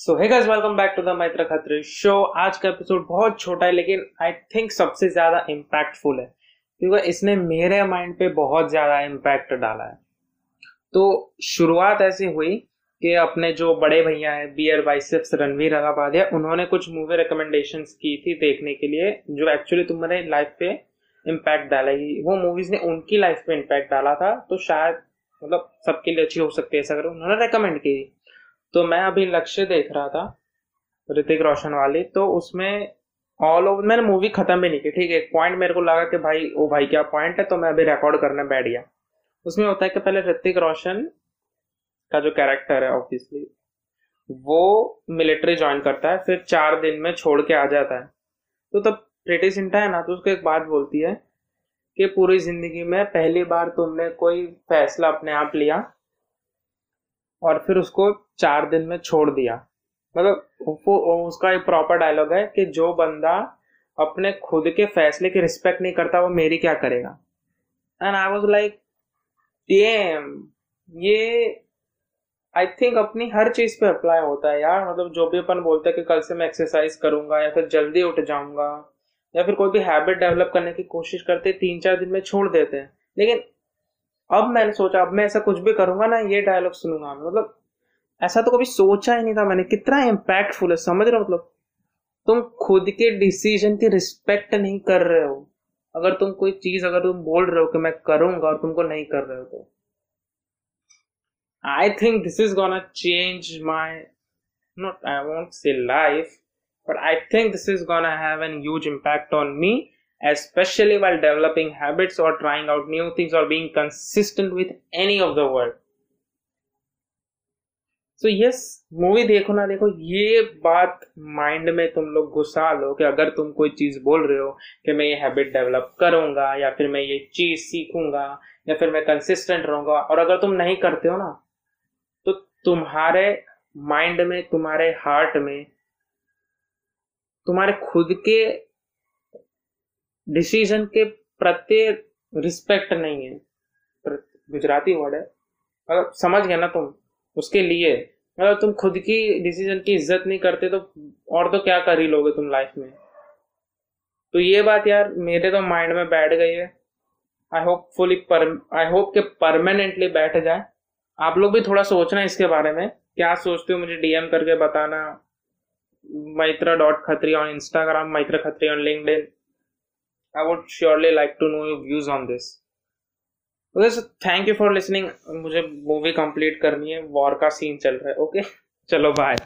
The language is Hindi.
So hey guys welcome back to the Maitra Khatri show आज का एपिसोड बहुत छोटा है, लेकिन आई थिंक सबसे ज़्यादा इम्पैक्टफुल है। क्योंकि इसने मेरे माइंड पे बहुत ज़्यादा इम्पैक्ट डाला है। तो शुरुआत ऐसी हुई कि अपने जो बड़े भैया हैं बियर बाइसेप्स रणवीर अलाबादिया उन्होंने कुछ मूवी रिकमेंडेशन की थी देखने के लिए, जो एक्चुअली तुम्हारे लाइफ पे इम्पैक्ट डालेगी वो मूवीज़ ने उनकी लाइफ पे इम्पैक्ट डाला था तो शायद मतलब सबके लिए अच्छी हो सकती है, ऐसा अगर उन्होंने रिकमेंड की। तो मैं अभी लक्ष्य देख रहा था, ऋतिक रोशन वाली तो उसमें ऑल ओवर मैंने मूवी खत्म भी नहीं की, ठीक है? पॉइंट मेरे को लगा कि भाई, ओ भाई, क्या पॉइंट है? तो मैं अभी रिकॉर्ड करने बैठ गया। उसमें होता है कि पहले ऋतिक रोशन का जो कैरेक्टर है ऑब्वियसली वो मिलिट्री ज्वाइन करता है, फिर चार दिन में छोड़ के आ जाता है। तो तब प्रीति सिंटा है ना तो उसको एक बात बोलती है कि पूरी ज़िंदगी में पहली बार तुमने कोई फैसला अपने आप लिया और फिर उसको चार दिन में छोड़ दिया। मतलब उसका एक प्रॉपर डायलॉग है कि जो बंदा अपने खुद के फैसले की रिस्पेक्ट नहीं करता, वो मेरी क्या करेगा? एंड आई वॉज़ लाइक ये आई थिंक अपनी हर चीज़ पे अप्लाई होता है यार। मतलब जो भी अपन बोलते हैं कि कल से मैं एक्सरसाइज करूँगा या फिर जल्दी उठ जाऊँगा या फिर कोई भी हैबिट डेवलप करने की कोशिश करते, तीन चार दिन में छोड़ देते हैं। लेकिन अब मैंने सोचा अब मैं ऐसा कुछ भी करूँगा ना ये डायलॉग सुनूँगा मतलब ऐसा तो कभी सोचा ही नहीं था मैंने। कितना इम्पैक्टफुल है समझ रहे हो मतलब? तुम खुद के डिसीज़न की रिस्पेक्ट नहीं कर रहे हो। अगर तुम कोई चीज़ अगर तुम बोल रहे हो कि मैं करूँगा और तुमको नहीं कर रहे हो तो। I think this is gonna change my not I won't say life but I think this is gonna have an huge impact on me, especially while developing habits or trying out new things or being consistent with any of the world. So yes movie देखो ना देखो, ये बात माइंड में तुम लोग घुसा लो कि अगर तुम कोई चीज़ बोल रहे हो कि मैं ये हैबिट डेवलप करूँगा या फिर मैं ये चीज़ सीखूँगा या फिर मैं कंसिस्टेंट रहूँगा और अगर तुम नहीं करते हो ना तो तुम्हारे माइंड में, तुम्हारे हार्ट में, तुम्हारे खुद के डिसीज़न के प्रति रिस्पेक्ट नहीं है। गुजराती वर्ड है। अगर समझ गए ना तुम उसके लिए। अगर तुम खुद की डिसीज़न की इज़्ज़त नहीं करते तो और तो क्या कर ही लोगे तुम लाइफ में? तो ये बात यार मेरे तो माइंड में बैठ गई है। I hope hopefully I hope permanently बैठ जाए। आप लोग भी थोड़ा सोचना इसके बारे में। क्या सोचते हो मुझे डीएम करके बताना? Maitra dot Khatri on Instagram, Maitra Khatri on LinkedIn. I would surely like to know you views on this thank you for listening मुझे मूवी कंप्लीट करनी है. वॉर का सीन चल रहा है. Okay okay? चलो बाय